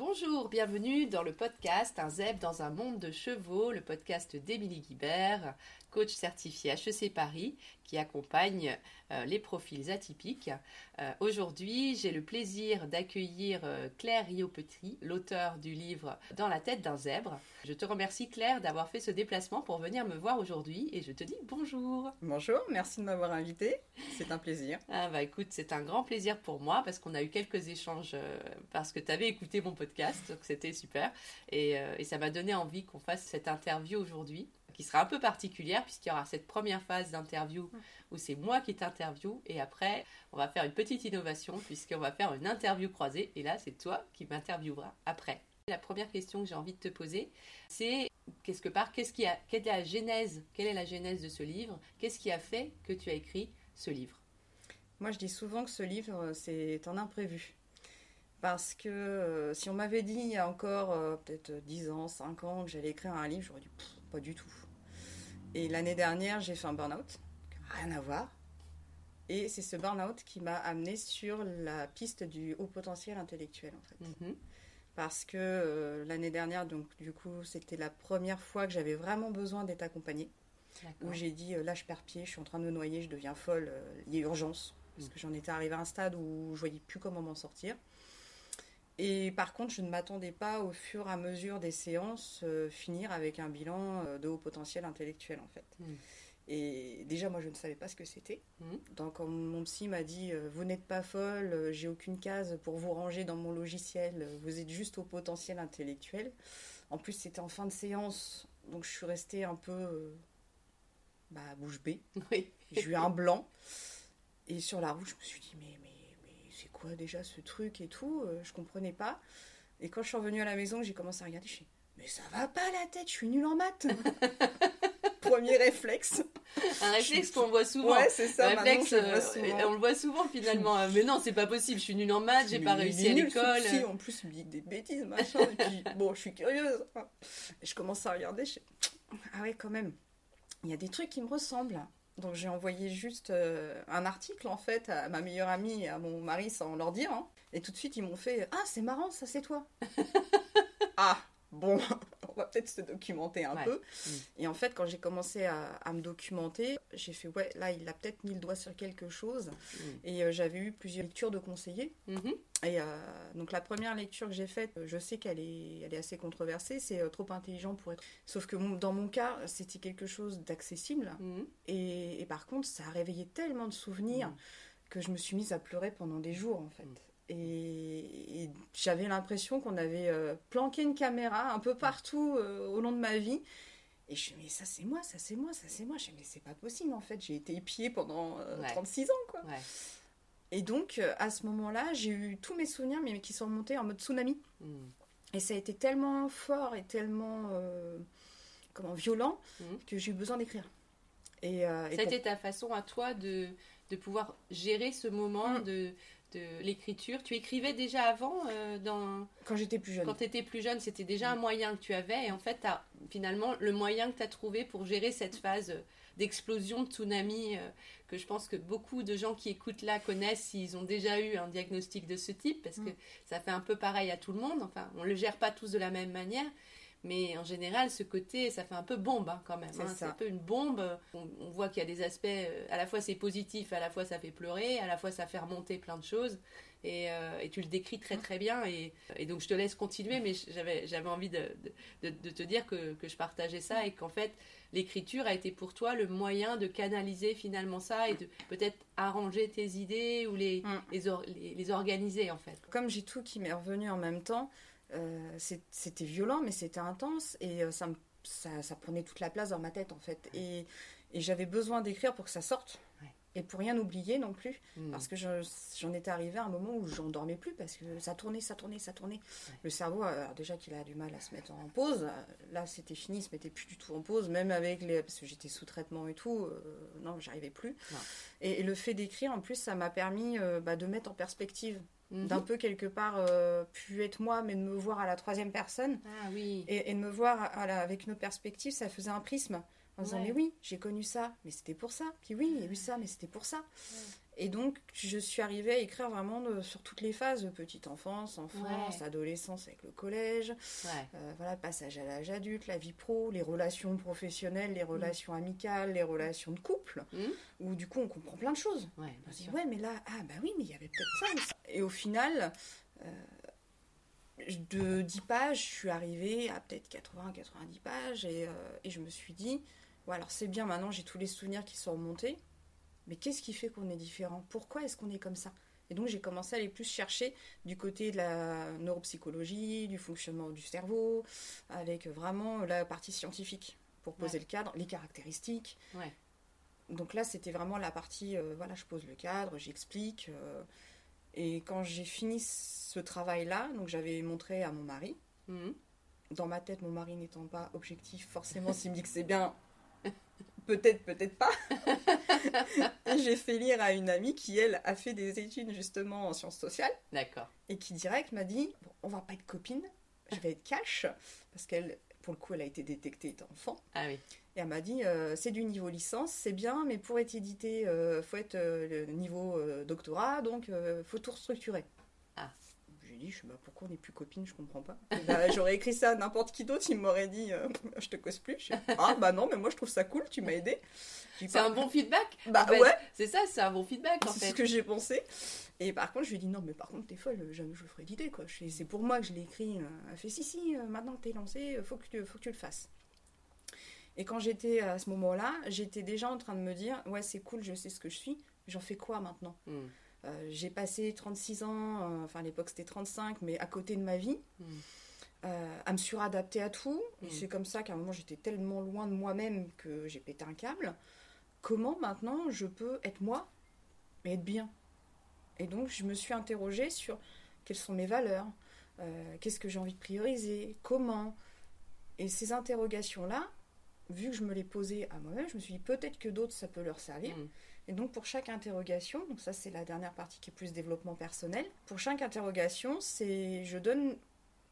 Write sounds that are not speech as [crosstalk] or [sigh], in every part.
Bonjour, bienvenue dans le podcast Un zèbre dans un monde de chevaux, le podcast d'Émilie Guibert, coach certifié HEC Paris, qui accompagne euh, les profils atypiques. Euh, aujourd'hui, j'ai le plaisir d'accueillir euh, Claire Riopetri, l'auteur du livre Dans la tête d'un zèbre. Je te remercie Claire d'avoir fait ce déplacement pour venir me voir aujourd'hui et je te dis bonjour. Bonjour, merci de m'avoir invité. C'est un plaisir. Ah bah écoute, c'est un grand plaisir pour moi parce qu'on a eu quelques échanges parce que tu avais écouté mon podcast, donc c'était super et, et ça m'a donné envie qu'on fasse cette interview aujourd'hui qui sera un peu particulière puisqu'il y aura cette première phase d'interview où c'est moi qui t'interview et après on va faire une petite innovation puisqu'on va faire une interview croisée et là c'est toi qui m'intervieweras après. La première question que j'ai envie de te poser, c'est quelque part qu'est-ce qui a, quelle est la genèse, quelle est la genèse de ce livre? Qu'est-ce qui a fait que tu as écrit ce livre? Moi je dis souvent que ce livre c'est un imprévu. Parce que euh, si on m'avait dit il y a encore euh, peut-être 10 ans, 5 ans que j'allais écrire un livre, j'aurais dit pas du tout. Et l'année dernière, j'ai fait un burn-out, rien à voir. Et c'est ce burn-out qui m'a amené sur la piste du haut potentiel intellectuel, en fait. Mhm. Parce que euh, l'année dernière, donc du coup, c'était la première fois que j'avais vraiment besoin d'être accompagnée. Où j'ai dit, euh, là, je perds pied, je suis en train de me noyer, je deviens folle, euh, il y a urgence. Parce mhm. que j'en étais arrivée à un stade où je voyais plus comment m'en sortir. Et par contre, je ne m'attendais pas au fur et à mesure des séances euh, finir avec un bilan euh, de haut potentiel intellectuel en fait. Hmm. Et déjà, moi, je ne savais pas ce que c'était. Hmm. Donc, quand mon psy m'a dit euh, Vous n'êtes pas folle, j'ai aucune case pour vous ranger dans mon logiciel, vous êtes juste au potentiel intellectuel. En plus, c'était en fin de séance, donc je suis restée un peu bah, bouche bée. Oui. J'ai eu un blanc. Et sur la route, je me suis dit Mais, mais c'est quoi déjà ce truc et tout euh, Je comprenais pas. Et quand je suis revenue à la maison, j'ai commencé à regarder, je suis mais ça va pas la tête, je suis nulle en maths. [laughs] Premier réflexe. Un réflexe qu'on voit souvent. Ouais, c'est ça. réflexe, euh, on le voit souvent finalement. mais non, c'est pas possible, je suis nulle en maths, j'ai pas réussi à l'école. en plus, il me dit des bêtises, machin. et puis, bon, je suis curieuse. Et je commence à regarder, je ah ouais, quand même. Il y a des trucs qui me ressemblent. Donc j'ai envoyé juste euh, un article en fait à ma meilleure amie et à mon mari sans leur dire. Hein. Et tout de suite ils m'ont fait Ah c'est marrant, ça c'est toi. [laughs] ah bon, [laughs] on va peut-être se documenter un peu. Mm. Et en fait, quand j'ai commencé à, me documenter, j'ai fait, ouais, là, il a peut-être mis le doigt sur quelque chose. Mm. Et euh, j'avais eu plusieurs lectures de conseillers. Mm-hmm. Et euh, donc, la première lecture que j'ai faite, je sais qu'elle est, elle est assez controversée, c'est euh, trop intelligent pour être. Sauf que dans mon cas, c'était quelque chose d'accessible. Mm-hmm. Et, par contre, ça a réveillé tellement de souvenirs mm. que je me suis mise à pleurer pendant des jours, en fait. Et, j'avais l'impression qu'on avait euh, planqué une caméra un peu partout euh, au long de ma vie. Et je me suis mais ça c'est moi, ça c'est moi, ça c'est moi. Je me mais c'est pas possible en fait, j'ai été épiée pendant 36 euh, ans quoi. Et donc à ce moment-là, j'ai eu tous mes souvenirs mais qui sont remontés en mode tsunami. Hmm. Et ça a été tellement fort et tellement comment violent hmm. que j'ai eu besoin d'écrire. Et, ça a été ta façon à toi de, de pouvoir gérer ce moment hmm. de de l'écriture. Tu écrivais déjà avant euh, dans... Quand j'étais plus jeune. Quand tu étais plus jeune, c'était déjà un moyen que tu avais. Et en fait, as, finalement, le moyen que tu as trouvé pour gérer cette phase d'explosion, de tsunami, euh, que je pense que beaucoup de gens qui écoutent là connaissent s'ils ont déjà eu un diagnostic de ce type, parce que mm. ça fait un peu pareil à tout le monde. Enfin, on ne le gère pas tous de la même manière. Mais en général, ce côté, ça fait un peu bombe hein, quand même. C'est hein. un peu une bombe. On, voit qu'il y a des aspects, euh, à la fois c'est positif, à la fois ça fait pleurer, à la fois ça fait remonter plein de choses. Et, euh, tu le décris très très bien. Et, donc je te laisse continuer, mais j'avais envie de, te dire que, je partageais ça et qu'en fait, l'écriture a été pour toi le moyen de canaliser finalement ça et de peut-être arranger tes idées ou les, mm. les, les organiser en fait. Comme j'ai tout qui m'est revenu en même temps, euh, c'était violent, mais c'était intense et euh, ça, ça, prenait toute la place dans ma tête en fait. Et, j'avais besoin d'écrire pour que ça sorte. Et pour rien oublier non plus, hmm. parce que j'en étais arrivée à un moment où j'en dormais plus, parce que ça tournait, ça tournait, ça tournait. Le cerveau, déjà qu'il a du mal à se mettre en pause, là c'était fini, il se mettait plus du tout en pause, même avec les... Parce que j'étais sous traitement et tout, euh, non, j'arrivais plus. Et, le fait d'écrire, en plus, ça m'a permis bah, de mettre en perspective Mhm. d'un peu quelque part euh, pu être moi, mais de me voir à la troisième personne. Ah, oui. et, de me voir avec nos perspectives, ça faisait un prisme. En disant, mais oui, j'ai connu ça, mais c'était pour ça. Puis oui, il y a eu ça, mais c'était pour ça. Et donc, je suis arrivée à écrire vraiment sur toutes les phases, petite enfance, enfance, adolescence avec le collège, euh, voilà, passage à l'âge adulte, la vie pro, les relations professionnelles, les mm. relations amicales, les relations de couple, mm. où du coup on comprend plein de choses. On se dit, ouais, mais là, ah bah oui, mais il y avait peut-être ça. Et au final, euh, de 10 pages, je suis arrivée à peut-être 80-90 pages, et, euh, et je me suis dit, ouais, alors c'est bien, maintenant j'ai tous les souvenirs qui sont remontés mais qu'est-ce qui fait qu'on est différent? Pourquoi est-ce qu'on est comme ça? Et donc j'ai commencé à aller plus chercher du côté de la neuropsychologie, du fonctionnement du cerveau, avec vraiment la partie scientifique pour poser le cadre, les caractéristiques. Donc là, c'était vraiment la partie, euh, voilà, je pose le cadre, j'explique. Euh, et quand j'ai fini ce travail-là, donc j'avais montré à mon mari. Mhm. Dans ma tête, mon mari n'étant pas objectif, forcément, s'il me dit que c'est bien, peut-être, peut-être pas. [laughs] j'ai fait lire à une amie qui, elle, a fait des études justement en sciences sociales. D'accord. Et qui direct m'a dit bon, on va pas être copine, je vais être cash. Parce qu'elle, pour le coup, elle a été détectée étant enfant. Ah oui. Et elle m'a dit euh, c'est du niveau licence, c'est bien, mais pour être édité, euh, faut être euh, niveau doctorat, donc faut tout restructurer dit, je sais pas pourquoi on n'est plus copines, je comprends pas. Bah, [laughs] j'aurais écrit ça à n'importe qui d'autre, il m'aurait dit, euh, [laughs] je te cause plus. ah bah non, mais moi je trouve ça cool, tu m'as aidé. C'est un bon feedback. Bah ouais. C'est ça, c'est un bon feedback en fait. C'est ce que j'ai pensé. Et par contre, je lui ai dit, non, mais par contre, t'es folle, je, je ferai l'idée quoi. C'est pour moi que je l'ai écrit. Elle fait, si, si, euh, maintenant t'es lancé, faut que, tu, faut que tu le fasses. Et quand j'étais à ce moment-là, j'étais déjà en train de me dire, ouais, c'est cool, je sais ce que je suis, j'en fais quoi maintenant? Hmm. Euh, j'ai passé 36 ans, euh, enfin à l'époque c'était 35, mais à côté de ma vie, hmm. euh, à me suradapter à tout. Et hmm. c'est comme ça qu'à un moment j'étais tellement loin de moi-même que j'ai pété un câble. Comment maintenant je peux être moi, mais être bien? Et donc je me suis interrogée sur quelles sont mes valeurs, qu'est-ce que j'ai envie de prioriser, comment? Et ces interrogations-là, vu que je me les posais à moi-même, je me suis dit peut-être que d'autres ça peut leur servir. Hmm. Et donc pour chaque interrogation, donc ça c'est la dernière partie qui est plus développement personnel, pour chaque interrogation, c'est je donne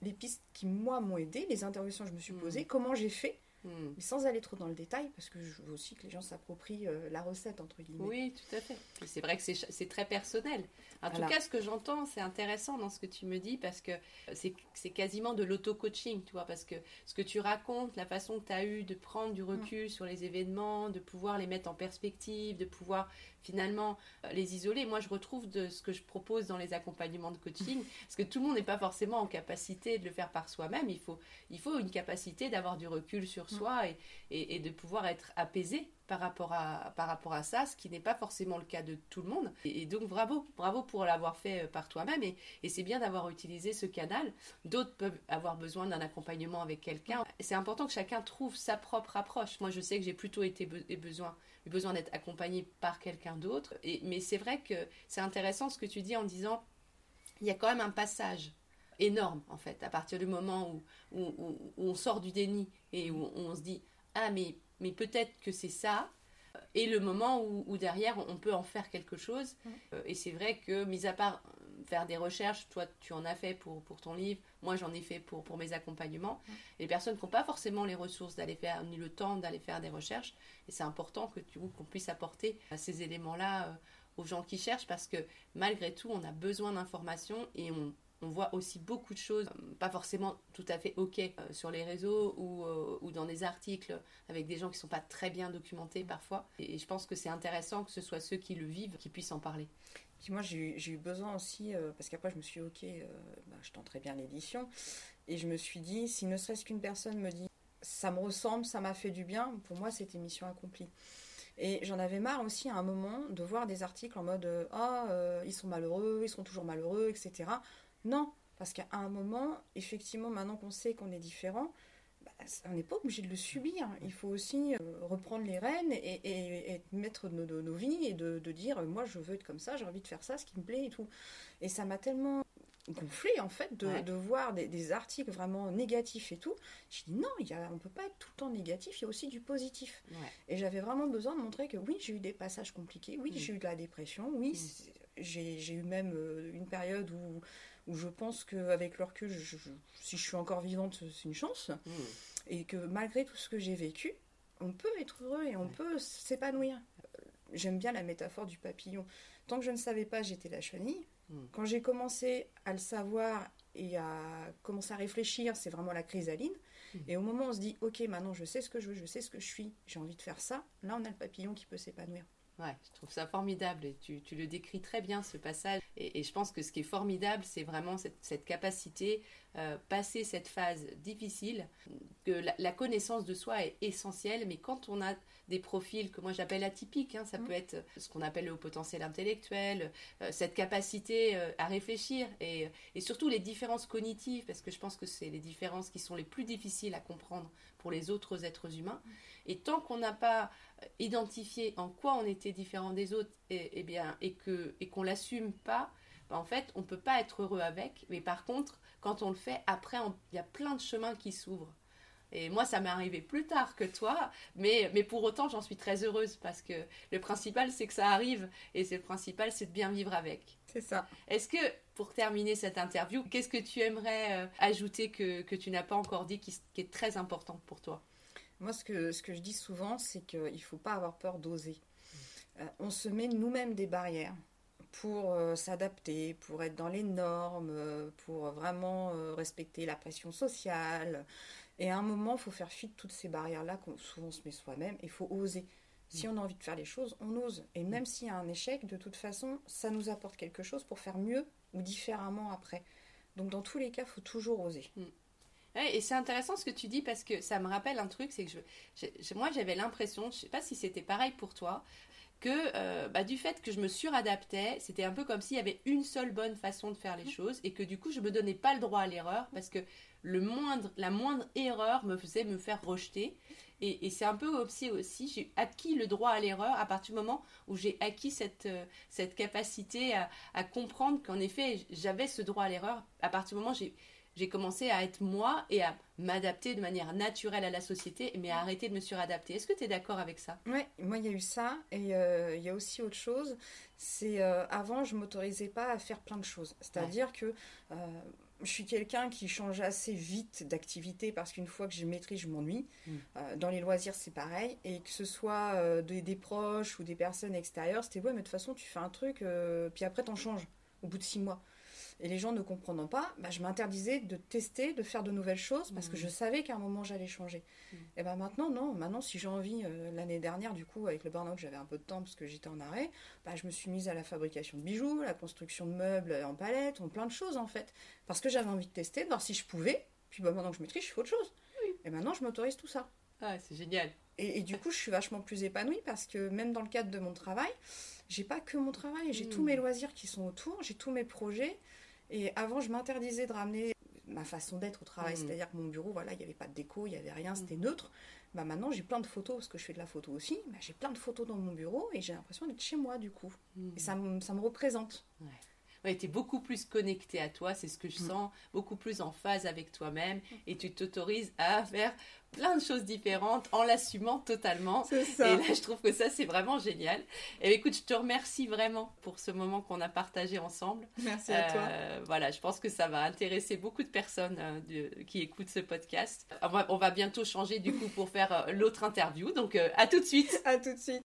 les pistes qui moi m'ont aidé, les interrogations que je me suis hmm. posées, comment j'ai fait Hmm. Mais sans aller trop dans le détail, parce que je veux aussi que les gens s'approprient euh, la recette, entre guillemets. Oui, tout à fait. C'est vrai que c'est très personnel. En tout cas, ce que j'entends, c'est intéressant dans ce que tu me dis, parce que c'est quasiment de l'auto-coaching, tu vois, parce que ce que tu racontes, la façon que tu as eu de prendre du recul hmm. sur les événements, de pouvoir les mettre en perspective, de pouvoir finalement euh, les isoler. Moi, je retrouve de ce que je propose dans les accompagnements de coaching, [laughs] parce que tout le monde n'est pas forcément en capacité de le faire par soi-même. Il faut, il faut une capacité d'avoir du recul sur mm. soi et, et, de pouvoir être apaisé par rapport à, par rapport à ça, ce qui n'est pas forcément le cas de tout le monde. Et, donc, bravo, bravo pour l'avoir fait euh, par toi-même. Et, c'est bien d'avoir utilisé ce canal. D'autres peuvent avoir besoin d'un accompagnement avec quelqu'un. C'est important que chacun trouve sa propre approche. Moi, je sais que j'ai plutôt été besoin eu besoin d'être accompagné par quelqu'un d'autre. Mais c'est vrai que c'est intéressant ce que tu dis en disant, il y a quand même un passage énorme, en fait, à partir du moment où, où, on sort du déni et où on se dit, ah, mais, mais peut-être que c'est ça, et le moment où, derrière on peut en faire quelque chose. Euh, et c'est vrai que, mis à part faire des recherches, toi tu en as fait pour, pour ton livre, moi j'en ai fait pour, pour mes accompagnements. Les personnes qui n'ont pas forcément les ressources d'aller faire, ni le temps d'aller faire des recherches, et c'est important que tu qu'on puisse apporter ces éléments-là euh, aux gens qui cherchent parce que malgré tout on a besoin d'informations et on, on voit aussi beaucoup de choses, euh, pas forcément tout à fait OK euh, sur les réseaux ou, ou, dans des articles avec des gens qui ne sont pas très bien documentés parfois. Et je pense que c'est intéressant que ce soit ceux qui le vivent qui puissent en parler. Moi, j'ai eu besoin aussi, euh, parce qu'après, je me suis dit, ok, euh, bah, je tenterai bien l'édition. Et je me suis dit, si ne serait-ce qu'une personne me dit, ça me ressemble, ça m'a fait du bien, pour moi, c'était mission accomplie. Et j'en avais marre aussi à un moment de voir des articles en mode, euh, ah, ils sont malheureux, ils sont toujours malheureux, etc. Non, parce qu'à un moment, effectivement, maintenant qu'on sait qu'on est différent, on n'est pas obligé de le subir. Il faut aussi euh, reprendre les rênes et, mettre nos, nos, vies et de, dire moi je veux être comme ça, j'ai envie de faire ça, ce qui me plaît et tout. Et ça m'a tellement gonflé en fait de, voir des, articles vraiment négatifs et tout. Je dis non, y a, on peut pas être tout le temps négatif, il y a aussi du positif. Et j'avais vraiment besoin de montrer que oui, j'ai eu des passages compliqués, oui, mm. j'ai eu de la dépression, oui, mm. j'ai eu même euh, une période où où je pense qu'avec le recul, si je suis encore vivante, c'est une chance. Hmm. Et que malgré tout ce que j'ai vécu, on peut être heureux et on peut s'épanouir. J'aime bien la métaphore du papillon. Tant que je ne savais pas, j'étais la chenille. Mm. Quand j'ai commencé à le savoir et à commencer à réfléchir, c'est vraiment la chrysaline. Et au moment où on se dit, ok, maintenant je sais ce que je veux, je sais ce que je suis, j'ai envie de faire ça, là on a le papillon qui peut s'épanouir. Ouais, je trouve ça formidable et tu, tu le décris très bien ce passage. Et, et je pense que ce qui est formidable, c'est vraiment cette, cette capacité, euh, passer cette phase difficile, que la, la connaissance de soi est essentielle, mais quand on a des profils que moi j'appelle atypiques, hein, ça Mm. peut être ce qu'on appelle le haut potentiel intellectuel, euh, cette capacité euh, à réfléchir et, et surtout les différences cognitives, parce que je pense que c'est les différences qui sont les plus difficiles à comprendre pour les autres êtres humains. Et tant qu'on n'a pas identifié en quoi on était différent des autres et, et bien, et, que, et qu'on l'assume pas, ben, en fait, on peut pas être heureux avec. Mais par contre, quand on le fait, après, il y a plein de chemins qui s'ouvrent. Et moi, ça m'est arrivé plus tard que toi, mais, mais pour autant, j'en suis très heureuse parce que le principal, c'est que ça arrive et c'est le principal, c'est de bien vivre avec. C'est ça. Est-ce que, pour terminer cette interview, qu'est-ce que tu aimerais euh, ajouter que, que tu n'as pas encore dit qui, qui est très important pour toi? Moi, ce que, ce que je dis souvent, c'est qu'il ne faut pas avoir peur d'oser. Euh, on se met nous-mêmes des barrières pour euh, s'adapter, pour être dans les normes, euh, pour vraiment respecter la pression sociale. Et à un moment, il faut faire fi de toutes ces barrières-là qu'on souvent se met soi-même. Il faut oser. Si on a envie de faire les choses, on ose. Et même s'il y a un échec, de toute façon, ça nous apporte quelque chose pour faire mieux ou différemment après. Donc dans tous les cas, il faut toujours oser. Ouais, et c'est intéressant ce que tu dis parce que ça me rappelle un truc, c'est que je, moi j'avais l'impression, je sais pas si c'était pareil pour toi, que euh, bah, du fait que je me suradaptais, c'était un peu comme s'il y avait une seule bonne façon de faire les choses et que du coup je me donnais pas le droit à l'erreur parce que le moindre, la moindre erreur me faisait me faire rejeter. Et, et c'est un peu aussi, aussi j'ai acquis le droit à l'erreur à partir du moment où j'ai acquis cette, euh, cette capacité à, à comprendre qu'en effet j'avais ce droit à l'erreur. À partir du moment où j'ai j'ai commencé à être moi et à m'adapter de manière naturelle à la société, mais à arrêter de me suradapter. Est-ce que tu es d'accord avec ça? Ouais, moi il y a eu ça et euh, il y a aussi autre chose. C'est euh, avant je m'autorisais pas à faire plein de choses. C'est-à-dire que euh, je suis quelqu'un qui change assez vite d'activité parce qu'une fois que je maîtrise, je m'ennuie. Mm. Euh, dans les loisirs, c'est pareil. Et que ce soit des, des proches ou des personnes extérieures, c'était ouais, mais de toute façon, tu fais un truc, puis après, t'en changes au bout de six mois. Et les gens ne comprenant pas, bah, je m'interdisais de tester, de faire de nouvelles choses parce que Mm. je savais qu'à un moment, j'allais changer. Mm. Et ben maintenant, non. Maintenant, si j'ai envie, euh, l'année dernière, du coup, avec le burn-out, j'avais un peu de temps parce que j'étais en arrêt, bah, je me suis mise à la fabrication de bijoux, la construction de meubles en palette, en plein de choses en fait. Parce que j'avais envie de tester, de voir si je pouvais. Puis bah, maintenant que je maîtrise, je fais autre chose. Et maintenant, je m'autorise tout ça. Ah, c'est génial. Et, et du coup, je suis vachement plus épanouie parce que même dans le cadre de mon travail, j'ai pas que mon travail, j'ai Mm. tous mes loisirs qui sont autour, j'ai tous mes projets. Et avant, je m'interdisais de ramener ma façon d'être au travail, Mm. c'est-à-dire que mon bureau, voilà, il n'y avait pas de déco, il n'y avait rien, c'était neutre. Bah maintenant, j'ai plein de photos parce que je fais de la photo aussi. Bah, j'ai plein de photos dans mon bureau et j'ai l'impression d'être chez moi du coup. Mm. Et ça, me- ça me représente. Ouais, tu es beaucoup plus connecté à toi, c'est ce que je Mm. sens, beaucoup plus en phase avec toi-même et tu t'autorises à faire plein de choses différentes en l'assumant totalement. C'est Et là, je trouve que ça, c'est vraiment génial. Et écoute, je te remercie vraiment pour ce moment qu'on a partagé ensemble. Merci à toi. Euh, voilà, je pense que ça va intéresser beaucoup de personnes euh, de- qui écoutent ce podcast. On va, on va bientôt changer du coup pour faire euh, l'autre interview. Donc, à tout de suite. À tout de suite.